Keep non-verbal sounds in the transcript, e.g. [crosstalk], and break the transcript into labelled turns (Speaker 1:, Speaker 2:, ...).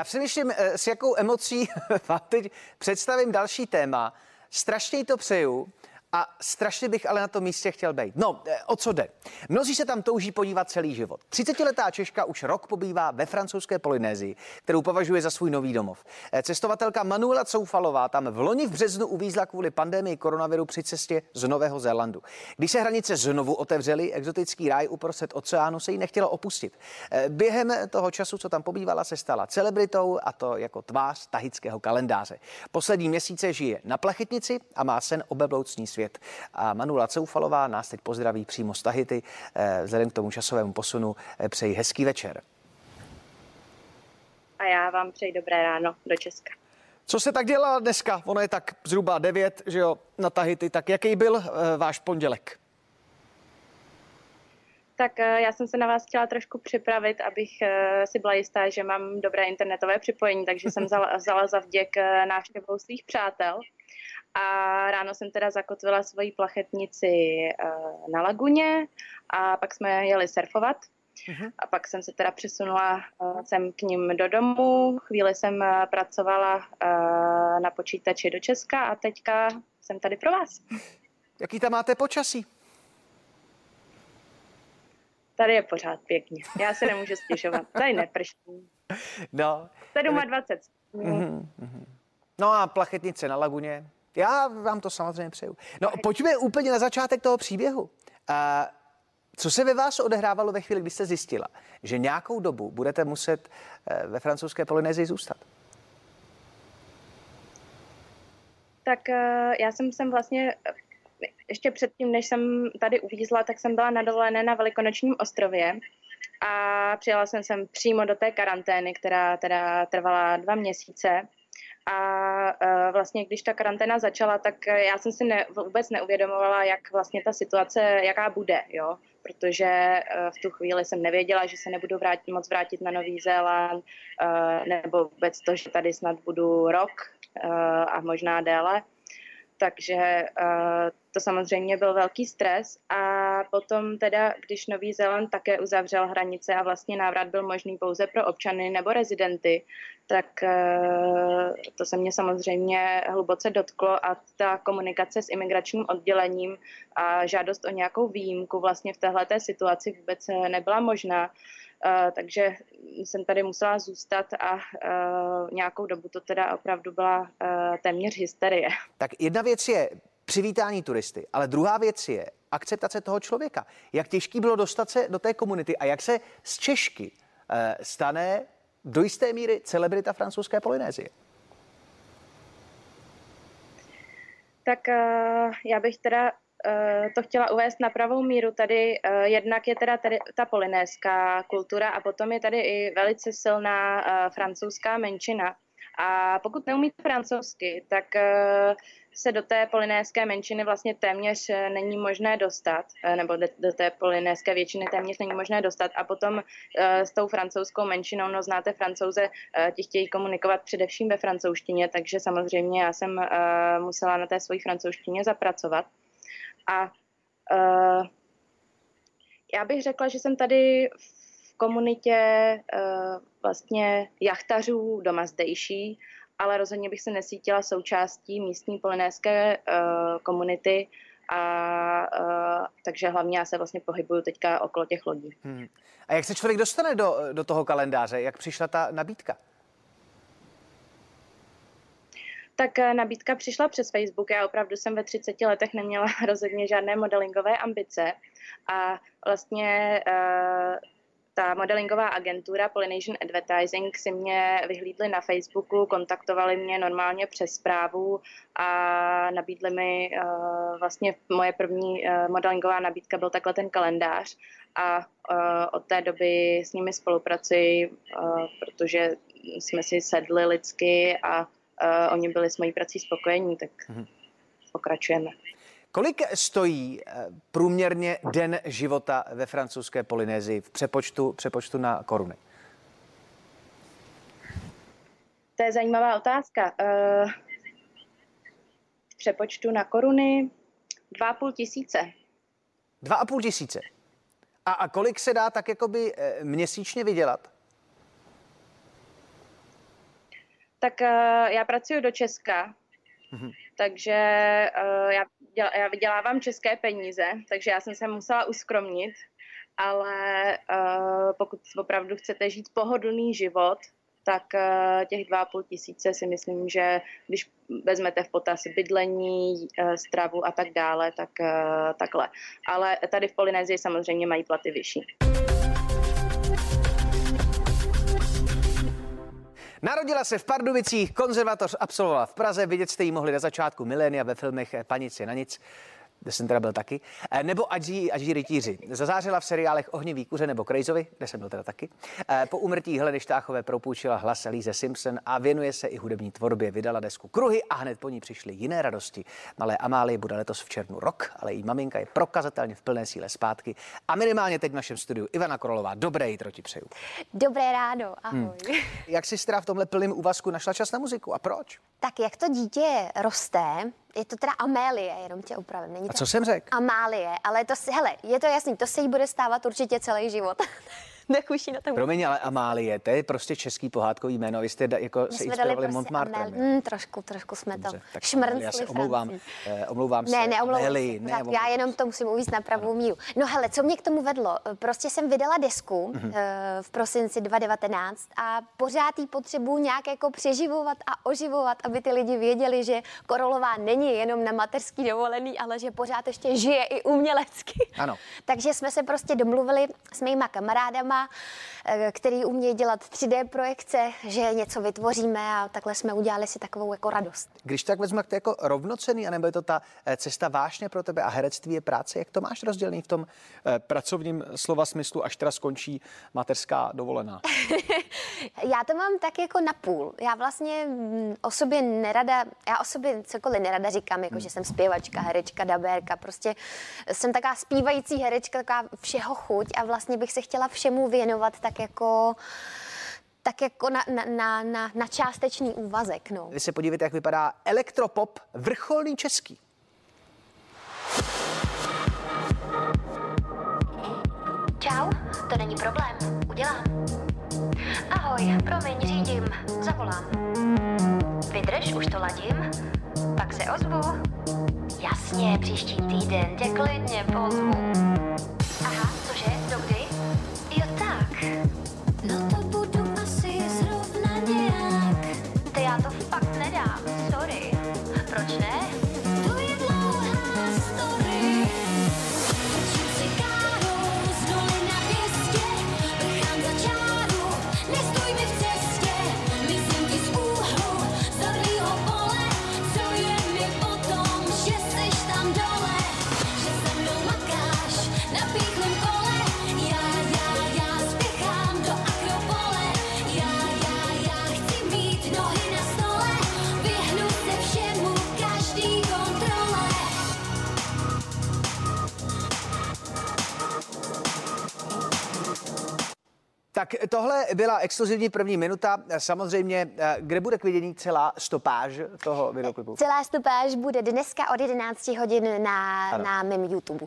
Speaker 1: Já přemýšlím, eh, s jakou emocí [laughs] vám teď představím další téma. Strašně to přeju. A strašně bych ale na tom místě chtěl být. No, eh, o co jde? Mnozí se tam touží podívat celý život. 30-letá Češka už rok pobývá ve francouzské Polynézii, kterou považuje za svůj nový domov. Eh, cestovatelka Manuela Coufalová tam v loni v březnu uvízla kvůli pandemii koronaviru při cestě z Nového Zélandu. Když se hranice znovu otevřely, exotický ráj uprostřed oceánu se jí nechtělo opustit. Eh, během toho času, co tam pobývala, se stala celebritou a to jako tvář tahického kalendáře. Poslední měsíce žije na plachetnici a má sen o svět svět. A Manula Coufalová nás teď pozdraví přímo z Tahity. Eh, vzhledem k tomu časovému posunu eh, přeji hezký večer.
Speaker 2: A já vám přeji dobré ráno do Česka.
Speaker 1: Co se tak dělá dneska? Ono je tak zhruba 9, že jo, na Tahiti. Tak jaký byl uh, váš pondělek?
Speaker 2: Tak já jsem se na vás chtěla trošku připravit, abych si byla jistá, že mám dobré internetové připojení, takže jsem vzala, vzala za vděk návštěvou svých přátel. A ráno jsem teda zakotvila svoji plachetnici eh, na laguně a pak jsme jeli surfovat. Uh-huh. A pak jsem se teda přesunula uh, sem k ním do domu. Chvíli jsem uh, pracovala na počítači do Česka a teďka jsem tady pro vás.
Speaker 1: Jaký tam máte počasí?
Speaker 2: Tady je pořád pěkně. Já se nemůžu stěžovat. Tady neprší. No. 27. Uh-huh,
Speaker 1: uh-huh. No a plachetnice na laguně? Já vám to samozřejmě přeju. No, pojďme úplně na začátek toho příběhu. Uh, co se ve vás odehrávalo ve chvíli, kdy jste zjistila, že nějakou dobu budete muset uh, ve francouzské Polynézii zůstat?
Speaker 2: Tak uh, já jsem sem vlastně ještě předtím, než jsem tady uvízla, tak jsem byla na dovolené na Velikonočním ostrově a přijela jsem sem přímo do té karantény, která teda trvala dva měsíce. A uh, vlastně, když ta karanténa začala, tak já jsem si ne, vůbec neuvědomovala, jak vlastně ta situace, jaká bude, jo. Protože uh, v tu chvíli jsem nevěděla, že se nebudu vrátit, moc vrátit na Nový Zéland, nebo vůbec to, že tady snad budu rok a možná déle. Takže to samozřejmě byl velký stres a potom teda, když Nový Zéland také uzavřel hranice a vlastně návrat byl možný pouze pro občany nebo rezidenty, tak uh, to se mě samozřejmě hluboce dotklo a ta komunikace s imigračním oddělením a žádost o nějakou výjimku vlastně v téhleté situaci vůbec nebyla možná. Uh, takže jsem tady musela zůstat a uh, nějakou dobu to teda opravdu byla uh, téměř hysterie.
Speaker 1: Tak jedna věc je přivítání turisty, ale druhá věc je akceptace toho člověka. Jak těžký bylo dostat se do té komunity a jak se z Češky uh, stane do jisté míry celebrita francouzské Polynézie?
Speaker 2: Tak uh, já bych teda Eh, to chtěla uvést na pravou míru. Tady eh, jednak je teda tady ta polynéská kultura a potom je tady i velice silná eh, francouzská menšina. A pokud neumíte francouzsky, tak se do té polynéské menšiny vlastně téměř není možné dostat, nebo do té polynéské většiny téměř není možné dostat. A potom s tou francouzskou menšinou, no znáte francouze, ti chtějí komunikovat především ve francouzštině, takže samozřejmě já jsem musela na té svojí francouzštině zapracovat. A já bych řekla, že jsem tady v komunitě uh, vlastně jachtařů doma zdejší, ale rozhodně bych se nesítila součástí místní polinéské uh, komunity, a uh, takže hlavně já se vlastně pohybuju teďka okolo těch lodí. Hmm.
Speaker 1: A jak se člověk dostane do, do toho kalendáře? Jak přišla ta nabídka?
Speaker 2: tak eh, nabídka přišla přes Facebook. Já opravdu jsem ve 30 letech neměla [laughs] rozhodně žádné modelingové ambice a vlastně uh, ta modelingová agentura Polynesian Advertising si mě vyhlídli na Facebooku, kontaktovali mě normálně přes zprávu a nabídli mi uh, vlastně moje první uh, modelingová nabídka byl takhle ten kalendář a uh, od té doby s nimi spolupracuji, uh, protože jsme si sedli lidsky a uh, oni byli s mojí prací spokojení, tak mm-hmm. pokračujeme.
Speaker 1: Kolik stojí eh, průměrně den života ve francouzské Polynézii v přepočtu, přepočtu na koruny?
Speaker 2: To je zajímavá otázka. Uh, v přepočtu na koruny dva půl tisíce.
Speaker 1: Dva a půl tisíce. A, a kolik se dá tak jakoby měsíčně vydělat?
Speaker 2: Tak já pracuji do Česka, mm-hmm. Takže uh, já, děl, já vydělávám české peníze, takže já jsem se musela uskromnit, ale uh, pokud opravdu chcete žít pohodlný život, tak uh, těch 2,5 tisíce si myslím, že když vezmete v potaz bydlení, uh, stravu a tak dále, tak uh, takhle. Ale tady v Polynézii samozřejmě mají platy vyšší.
Speaker 1: Narodila se v Pardubicích, konzervatoř absolvovala v Praze, vidět jste ji mohli na začátku milénia ve filmech Panici na nic kde jsem teda byl taky, eh, nebo Adží, Adží rytíři. Zazářila v seriálech Ohnivý kuře nebo Krejzovi, kde jsem byl teda taky. Eh, po umrtí Heleny Štáchové propůjčila hlas Líze Simpson a věnuje se i hudební tvorbě. Vydala desku Kruhy a hned po ní přišly jiné radosti. Malé Amálie bude letos v červnu rok, ale její maminka je prokazatelně v plné síle zpátky. A minimálně teď v našem studiu Ivana Korolová. Dobré jitro ti přeju.
Speaker 3: Dobré ráno, ahoj. Hmm.
Speaker 1: Jak jsi teda v tomhle plném úvazku našla čas na muziku a proč?
Speaker 3: Tak jak to dítě roste, je to teda Amélie, jenom tě upravím. Není
Speaker 1: a co jsem řekl?
Speaker 3: Amálie, ale to si, hele, je to jasný, to se jí bude stávat určitě celý život. [laughs] Nechuší na tom.
Speaker 1: Promiň, ale Amálie, to je prostě český pohádkový jméno. Vy jste da, jako My se inspirovali prostě Montmartrem.
Speaker 3: Mm, trošku, trošku jsme to šmrncli.
Speaker 1: Já se omlouvám, eh, omlouvám
Speaker 3: ne, se. Neomlouvám Amélie, ne, Já jenom to musím uvíct na pravou míru. No hele, co mě k tomu vedlo? Prostě jsem vydala desku mm-hmm. uh, v prosinci 2019 a pořád jí potřebuji nějak jako přeživovat a oživovat, aby ty lidi věděli, že Korolová není jenom na mateřský dovolený, ale že pořád ještě žije i umělecky.
Speaker 1: Ano. [laughs]
Speaker 3: Takže jsme se prostě domluvili s mýma kamarádama, Eh, který umějí dělat 3D projekce, že něco vytvoříme a takhle jsme udělali si takovou jako radost.
Speaker 1: Když tak vezmu, to jako rovnocený, anebo je to ta eh, cesta vášně pro tebe a herectví je práce, jak to máš rozdělený v tom eh, pracovním slova smyslu, až teda skončí mateřská dovolená? [laughs]
Speaker 3: já to mám tak jako na půl. Já vlastně mm, o sobě nerada, já o sobě cokoliv nerada říkám, jako hmm. že jsem zpěvačka, herečka, dabérka, prostě jsem taková zpívající herečka, taková všeho chuť a vlastně bych se chtěla všemu věnovat tak jako tak jako na, na, na, na, na částečný úvazek. No.
Speaker 1: Vy se podívejte, jak vypadá elektropop vrcholný český.
Speaker 4: Čau, to není problém, udělám. Ahoj, promiň, řídím, zavolám. Vydrž, už to ladím, pak se ozvu. Jasně, příští týden tě klidně pozvu. Aha,
Speaker 1: Tak tohle byla exkluzivní první minuta. Samozřejmě, eh, kde bude k vidění celá stopáž toho videoklipu?
Speaker 3: Celá stopáž bude dneska od 11 hodin na, na mém YouTube.